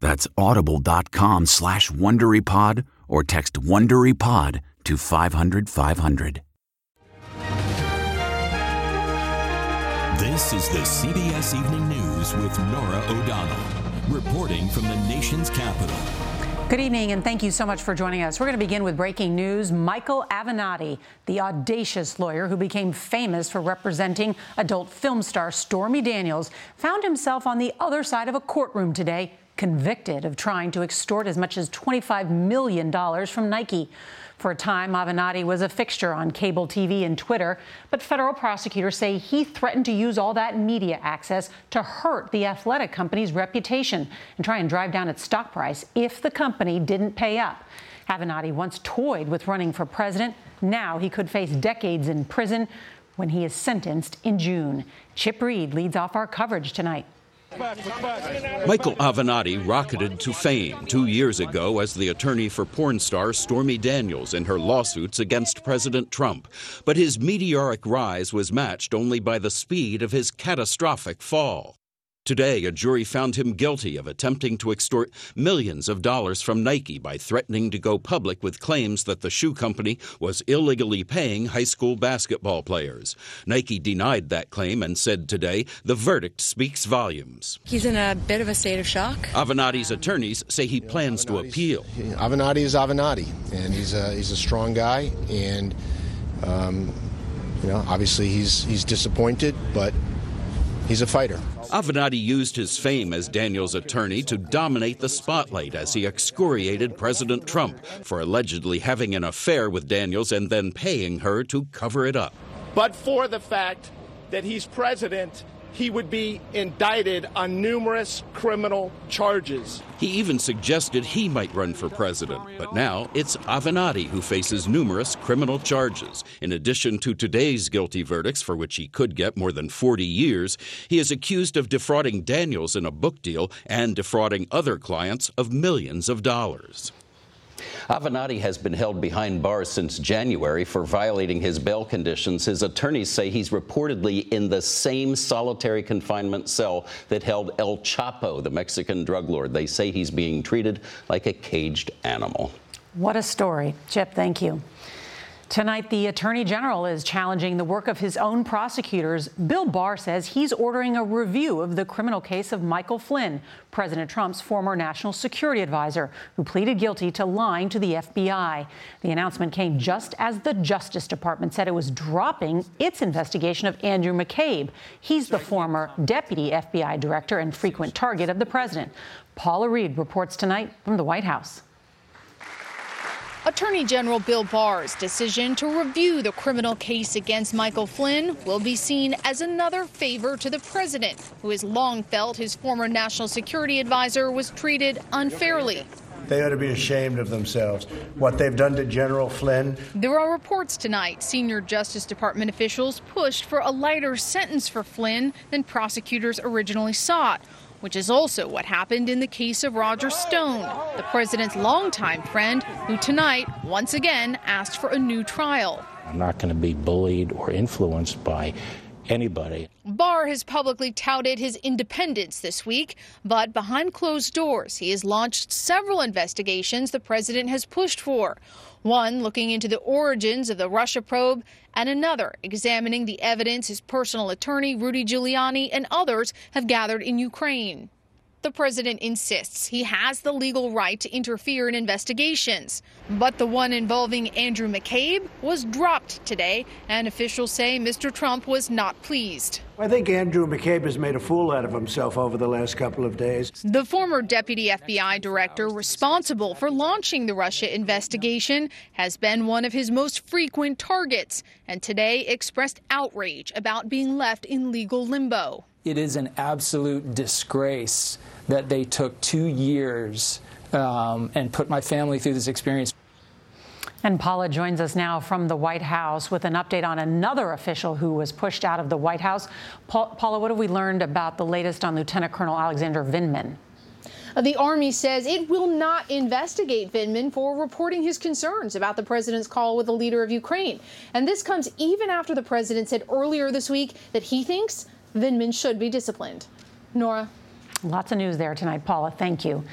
That's audible.com slash WonderyPod or text WonderyPod to 500 500. This is the CBS Evening News with Norah O'Donnell, reporting from the nation's capital. Good evening, and thank you so much for joining us. We're going to begin with breaking news. Michael Avenatti, the audacious lawyer who became famous for representing adult film star Stormy Daniels, found himself on the other side of a courtroom today convicted of trying to extort as much as $25 million from Nike. For a time, Avenatti was a fixture on cable TV and Twitter, but federal prosecutors say he threatened to use all that media access to hurt the athletic company's reputation and try and drive down its stock price if the company didn't pay up. Avenatti once toyed with running for president. Now he could face decades in prison when he is sentenced in June. Chip Reid leads off our coverage tonight. Michael Avenatti rocketed to fame two years ago as the attorney for porn star Stormy Daniels in her lawsuits against President Trump. But his meteoric rise was matched only by the speed of his catastrophic fall. Today, a jury found him guilty of attempting to extort millions of dollars from Nike by threatening to go public with claims that the shoe company was illegally paying high school basketball players. Nike denied that claim and said today the verdict speaks volumes. He's in a bit of a state of shock. Avenatti's attorneys say he plans to appeal. Avenatti is Avenatti, and he's a, he's a strong guy, and um, you know, obviously he's he's disappointed, but he's a fighter. Avenatti used his fame as Daniels' attorney to dominate the spotlight as he excoriated President Trump for allegedly having an affair with Daniels and then paying her to cover it up. But for the fact that he's president, he would be indicted on numerous criminal charges. He even suggested he might run for president, but now it's Avenatti who faces numerous criminal charges. In addition to today's guilty verdicts, for which he could get more than 40 years, he is accused of defrauding Daniels in a book deal and defrauding other clients of millions of dollars. Avenatti has been held behind bars since January for violating his bail conditions. His attorneys say he's reportedly in the same solitary confinement cell that held El Chapo, the Mexican drug lord. They say he's being treated like a caged animal. What a story. Chip, thank you. Tonight, the Attorney General is challenging the work of his own prosecutors. Bill Barr says he's ordering a review of the criminal case of Michael Flynn, President Trump's former national security advisor, who pleaded guilty to lying to the FBI. The announcement came just as the Justice Department said it was dropping its investigation of Andrew McCabe. He's the former deputy FBI director and frequent target of the president. Paula Reid reports tonight from the White House. Attorney General Bill Barr's decision to review the criminal case against Michael Flynn will be seen as another favor to the president, who has long felt his former national security advisor was treated unfairly. They ought to be ashamed of themselves. What they've done to General Flynn. There are reports tonight senior Justice Department officials pushed for a lighter sentence for Flynn than prosecutors originally sought which is also what happened in the case of Roger Stone, the president's longtime friend, who tonight once again asked for a new trial. I'm not going to be bullied or influenced by anybody. Barr has publicly touted his independence this week, but behind closed doors, he has launched several investigations the president has pushed for. One looking into the origins of the Russia probe, and another examining the evidence his personal attorney, Rudy Giuliani, and others have gathered in Ukraine. The president insists he has the legal right to interfere in investigations. But the one involving Andrew McCabe was dropped today, and officials say Mr. Trump was not pleased. I think Andrew McCabe has made a fool out of himself over the last couple of days. The former deputy FBI director responsible for launching the Russia investigation has been one of his most frequent targets, and today expressed outrage about being left in legal limbo. It is an absolute disgrace that they took two years um, and put my family through this experience. And Paula joins us now from the White House with an update on another official who was pushed out of the White House. Pa Paula, what have we learned about the latest on Lieutenant Colonel Alexander Vindman? Uh, the Army says it will not investigate Vindman for reporting his concerns about the president's call with the leader of Ukraine. And this comes even after the president said earlier this week that he thinks Vindman should be disciplined. Norah. Lots of news there tonight, Paula. Thank you.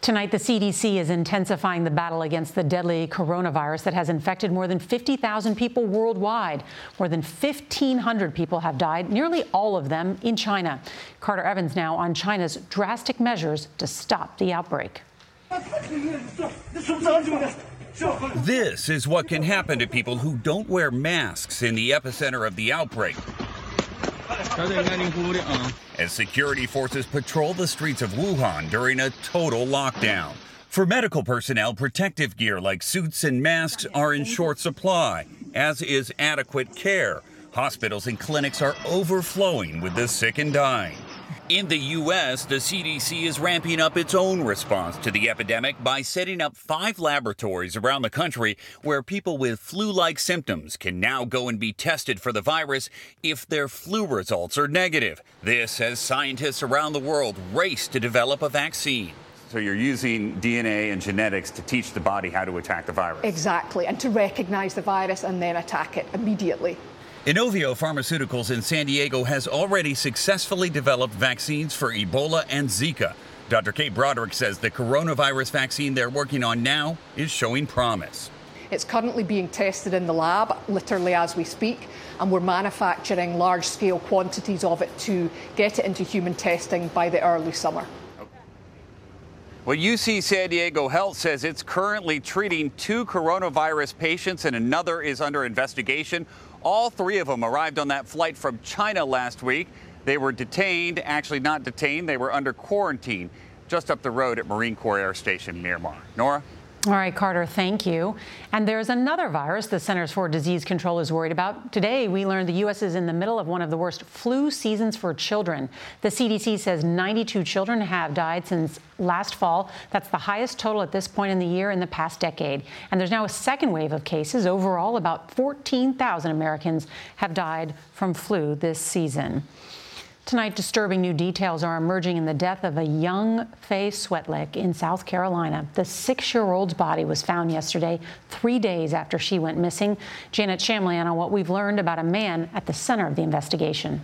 Tonight, the CDC is intensifying the battle against the deadly coronavirus that has infected more than 50,000 people worldwide. More than 1,500 people have died, nearly all of them in China. Carter Evans now on China's drastic measures to stop the outbreak. This is what can happen to people who don't wear masks in the epicenter of the outbreak. As security forces patrol the streets of Wuhan during a total lockdown. For medical personnel, protective gear like suits and masks are in short supply, as is adequate care. Hospitals and clinics are overflowing with the sick and dying. In the U.S., the CDC is ramping up its own response to the epidemic by setting up five laboratories around the country where people with flu like symptoms can now go and be tested for the virus if their flu results are negative. This as scientists around the world race to develop a vaccine. So you're using DNA and genetics to teach the body how to attack the virus. Exactly, and to recognize the virus and then attack it immediately. Inovio Pharmaceuticals in San Diego has already successfully developed vaccines for Ebola and Zika. Dr. Kate Broderick says the coronavirus vaccine they're working on now is showing promise. It's currently being tested in the lab, literally as we speak, and we're manufacturing large scale quantities of it to get it into human testing by the early summer. Well, UC San Diego Health says it's currently treating two coronavirus patients and another is under investigation. All three of them arrived on that flight from China last week. They were detained, actually not detained, they were under quarantine just up the road at Marine Corps Air Station Miramar. Norah? All right, Carter, thank you. And there's another virus the Centers for Disease Control is worried about. Today, we learned the U.S. is in the middle of one of the worst flu seasons for children. The CDC says 92 children have died since last fall. That's the highest total at this point in the year in the past decade. And there's now a second wave of cases. Overall, about 14,000 Americans have died from flu this season. Tonight, disturbing new details are emerging in the death of a young Faye Swetlik in South Carolina. The six year old's body was found yesterday, three days after she went missing. Janet Shamlian on what we've learned about a man at the center of the investigation.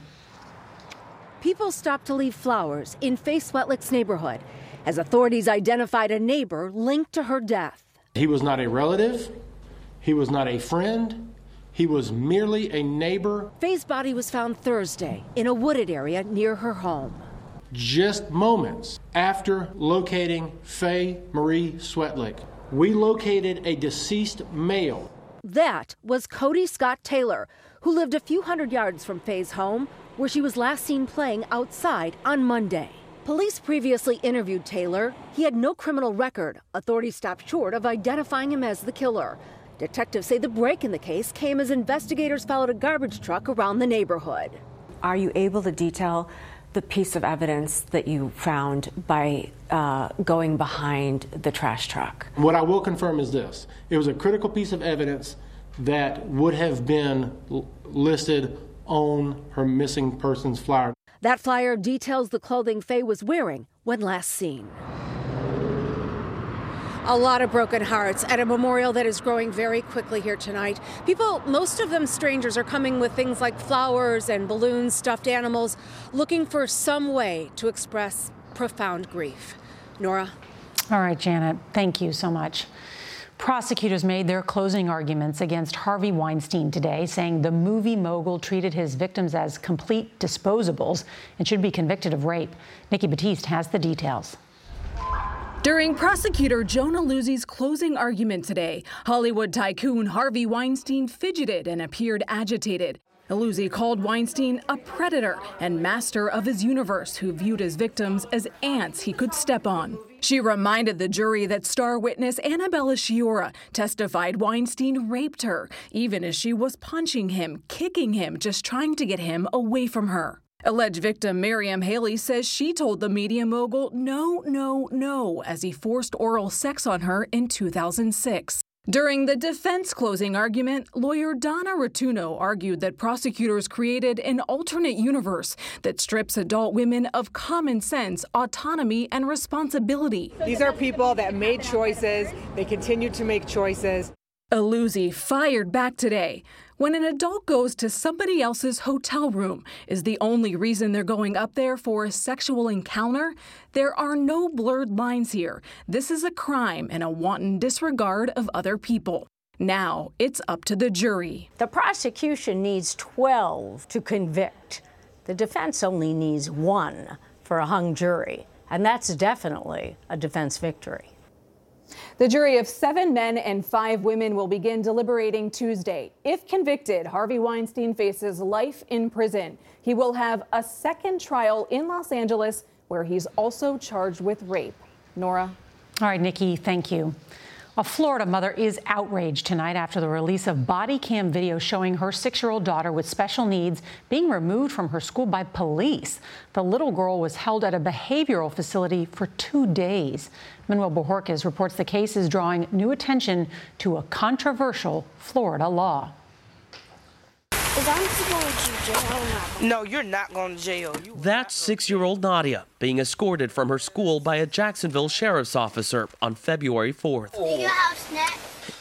People stopped to leave flowers in Faye Swetlik's neighborhood as authorities identified a neighbor linked to her death. He was not a relative, he was not a friend, he was merely a neighbor. Faye's body was found Thursday in a wooded area near her home. Just moments after locating Faye Marie Swetlik, we located a deceased male. That was Cody Scott Taylor, who lived a few hundred yards from Faye's home, where she was last seen playing outside on Monday. Police previously interviewed Taylor. He had no criminal record. Authorities stopped short of identifying him as the killer. Detectives say the break in the case came as investigators followed a garbage truck around the neighborhood. Are you able to detail the piece of evidence that you found by uh, going behind the trash truck? What I will confirm is this it was a critical piece of evidence that would have been listed on her missing persons flyer. That flyer details the clothing Faye was wearing when last seen. A lot of broken hearts at a memorial that is growing very quickly here tonight. People, most of them strangers, are coming with things like flowers and balloons, stuffed animals, looking for some way to express profound grief. Norah? All right, Janet, thank you so much. Prosecutors made their closing arguments against Harvey Weinstein today, saying the movie mogul treated his victims as complete disposables and should be convicted of rape. Nikki Battiste has the details. During prosecutor Joan Illuzzi's closing argument today, Hollywood tycoon Harvey Weinstein fidgeted and appeared agitated. Illuzzi called Weinstein a predator and master of his universe who viewed his victims as ants he could step on. She reminded the jury that star witness Annabella Sciorra testified Weinstein raped her, even as she was punching him, kicking him, just trying to get him away from her. Alleged victim Miriam Haley says she told the media mogul no, no, no as he forced oral sex on her in 2006. During the defense closing argument, lawyer Donna Rotunno argued that prosecutors created an alternate universe that strips adult women of common sense, autonomy, and responsibility. These are people that made choices, they continue to make choices. Illuzzi fired back today. When an adult goes to somebody else's hotel room is the only reason they're going up there for a sexual encounter, there are no blurred lines here. This is a crime and a wanton disregard of other people. Now it's up to the jury. The prosecution needs 12 to convict. The defense only needs one for a hung jury, and that's definitely a defense victory. The jury of seven men and five women will begin deliberating Tuesday. If convicted, Harvey Weinstein faces life in prison. He will have a second trial in Los Angeles where he's also charged with rape. Norah. All right, Nikki, thank you. A Florida mother is outraged tonight after the release of body cam video showing her six year old daughter with special needs being removed from her school by police. The little girl was held at a behavioral facility for two days. Manuel Bojorquez reports the case is drawing new attention to a controversial Florida law. No, you're not going to jail. You That's six year old Nadia being escorted from her school by a Jacksonville sheriff's officer on February 4th.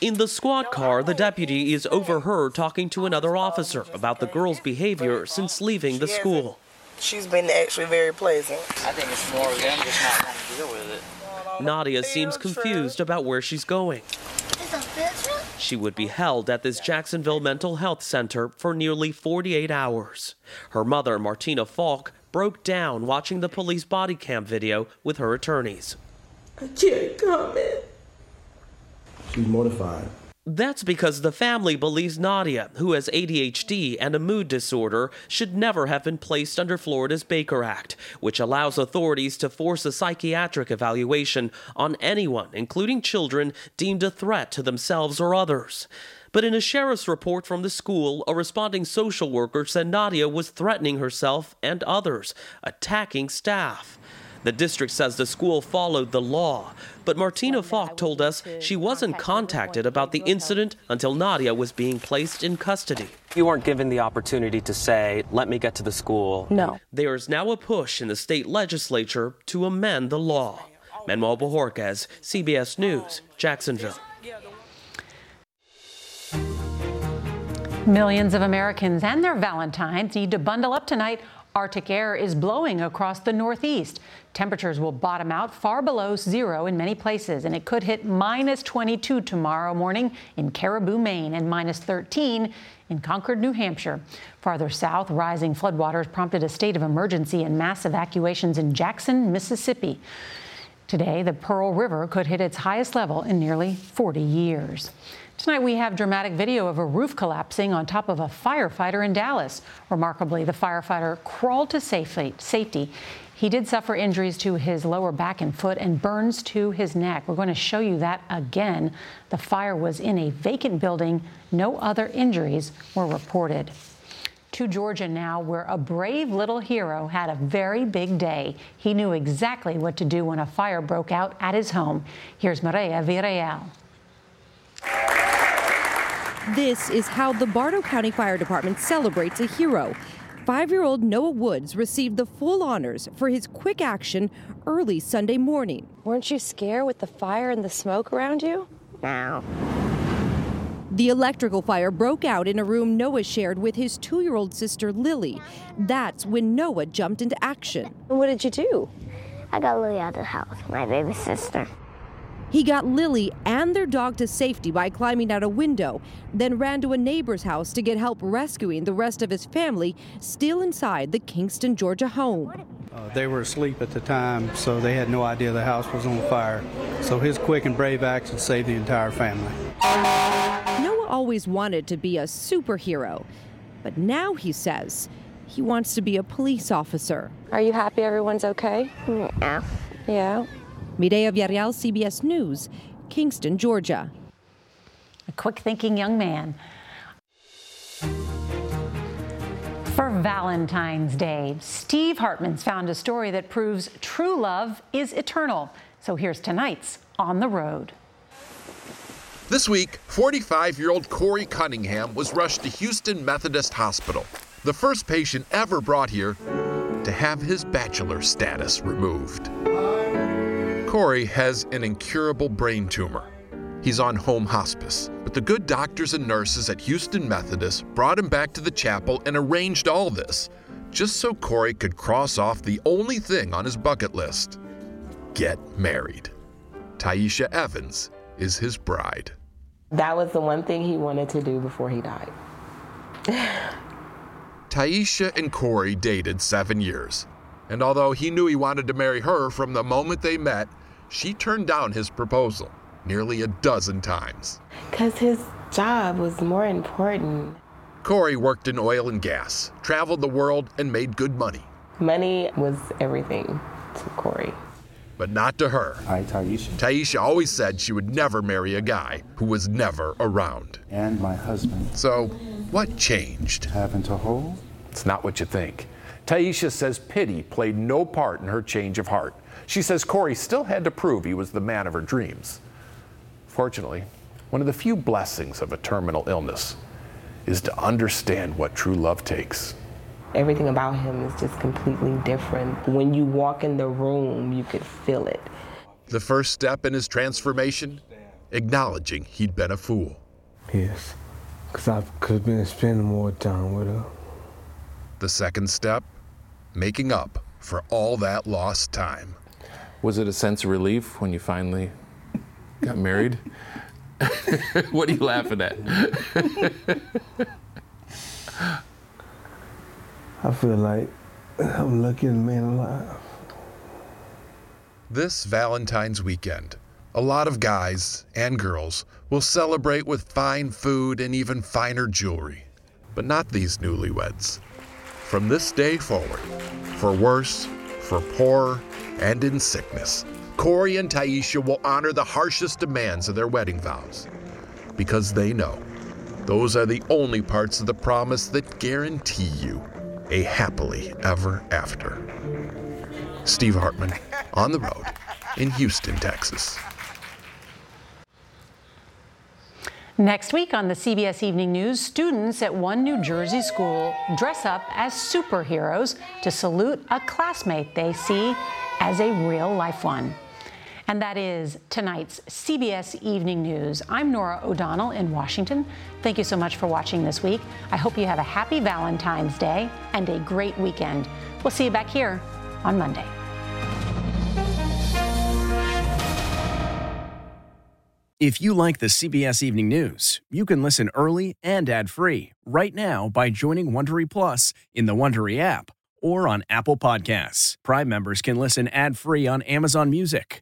In the squad car, the deputy is overheard talking to another officer about the girl's behavior uh, since leaving the school. She's been actually very pleasant. I think it's more of them just not wanting to deal with it. Nadia seems confused about where she's going. She would be held at this Jacksonville mental health center for nearly 48 hours. Her mother, Martina Falk, broke down watching the police body cam video with her attorneys. I can't comment. She's mortified. That's because the family believes Nadia, who has ADHD and a mood disorder, should never have been placed under Florida's Baker Act, which allows authorities to force a psychiatric evaluation on anyone, including children, deemed a threat to themselves or others. But in a sheriff's report from the school, a responding social worker said Nadia was threatening herself and others, attacking staff. The district says the school followed the law, but Martina Falk told us she wasn't contacted about the incident until Nadia was being placed in custody. You weren't given the opportunity to say, let me get to the school. No. There is now a push in the state legislature to amend the law. Manuel Bojorquez, CBS News, Jacksonville. Millions of Americans and their Valentines need to bundle up tonight. Arctic air is blowing across the Northeast. Temperatures will bottom out far below zero in many places, and it could hit minus 22 tomorrow morning in Caribou, Maine, and minus 13 in Concord, New Hampshire. Farther south, rising floodwaters prompted a state of emergency and mass evacuations in Jackson, Mississippi. Today, the Pearl River could hit its highest level in nearly 40 years. Tonight, we have dramatic video of a roof collapsing on top of a firefighter in Dallas. Remarkably, the firefighter crawled to safety. He did suffer injuries to his lower back and foot and burns to his neck. We're going to show you that again. The fire was in a vacant building. No other injuries were reported. To Georgia now, where a brave little hero had a very big day. He knew exactly what to do when a fire broke out at his home. Here's Mireya Villarreal. This is how the Bartow County Fire Department celebrates a hero. Five year old Noah Woods received the full honors for his quick action early Sunday morning. Weren't you scared with the fire and the smoke around you? No. The electrical fire broke out in a room Noah shared with his two year old sister Lily. That's when Noah jumped into action. What did you do? I got Lily out of the house, my baby sister. He got Lily and their dog to safety by climbing out a window, then ran to a neighbor's house to get help rescuing the rest of his family still inside the Kingston, Georgia home. Uh, they were asleep at the time, so they had no idea the house was on fire. So his quick and brave action saved the entire family. Noah always wanted to be a superhero, but now he says he wants to be a police officer. Are you happy everyone's okay? Yeah. Yeah. Mireya Villarreal, CBS News, Kingston, Georgia. A quick thinking young man. For Valentine's Day, Steve Hartman's found a story that proves true love is eternal. So here's tonight's On the Road. This week, 45 year old Corey Cunningham was rushed to Houston Methodist Hospital, the first patient ever brought here to have his bachelor status removed. Corey has an incurable brain tumor. He's on home hospice, but the good doctors and nurses at Houston Methodist brought him back to the chapel and arranged all this just so Corey could cross off the only thing on his bucket list get married. Taisha Evans is his bride. That was the one thing he wanted to do before he died. Taisha and Corey dated seven years. And although he knew he wanted to marry her from the moment they met, she turned down his proposal nearly a dozen times. Because his job was more important. Corey worked in oil and gas, traveled the world, and made good money. Money was everything to Corey. But not to her. Hi, Taisha. Taisha always said she would never marry a guy who was never around. And my husband. So, what changed? Having to hold? It's not what you think. Taisha says pity played no part in her change of heart. She says Corey still had to prove he was the man of her dreams. Fortunately, one of the few blessings of a terminal illness is to understand what true love takes. Everything about him is just completely different. When you walk in the room, you could feel it. The first step in his transformation? Acknowledging he'd been a fool. Yes, because I could have been spending more time with her. The second step? Making up for all that lost time. Was it a sense of relief when you finally got married? what are you laughing at? I feel like I'm luckiest man alive. This Valentine's weekend, a lot of guys and girls will celebrate with fine food and even finer jewelry. But not these newlyweds. From this day forward, for worse, for poorer, and in sickness, Corey and Taisha will honor the harshest demands of their wedding vows because they know those are the only parts of the promise that guarantee you a happily ever after. Steve Hartman on the road in Houston, Texas. Next week on the CBS Evening News, students at one New Jersey school dress up as superheroes to salute a classmate they see as a real life one. And that is tonight's CBS Evening News. I'm Norah O'Donnell in Washington. Thank you so much for watching this week. I hope you have a happy Valentine's Day and a great weekend. We'll see you back here on Monday. If you like the CBS Evening News, you can listen early and ad-free right now by joining Wondery Plus in the Wondery app or on Apple Podcasts. Prime members can listen ad-free on Amazon Music.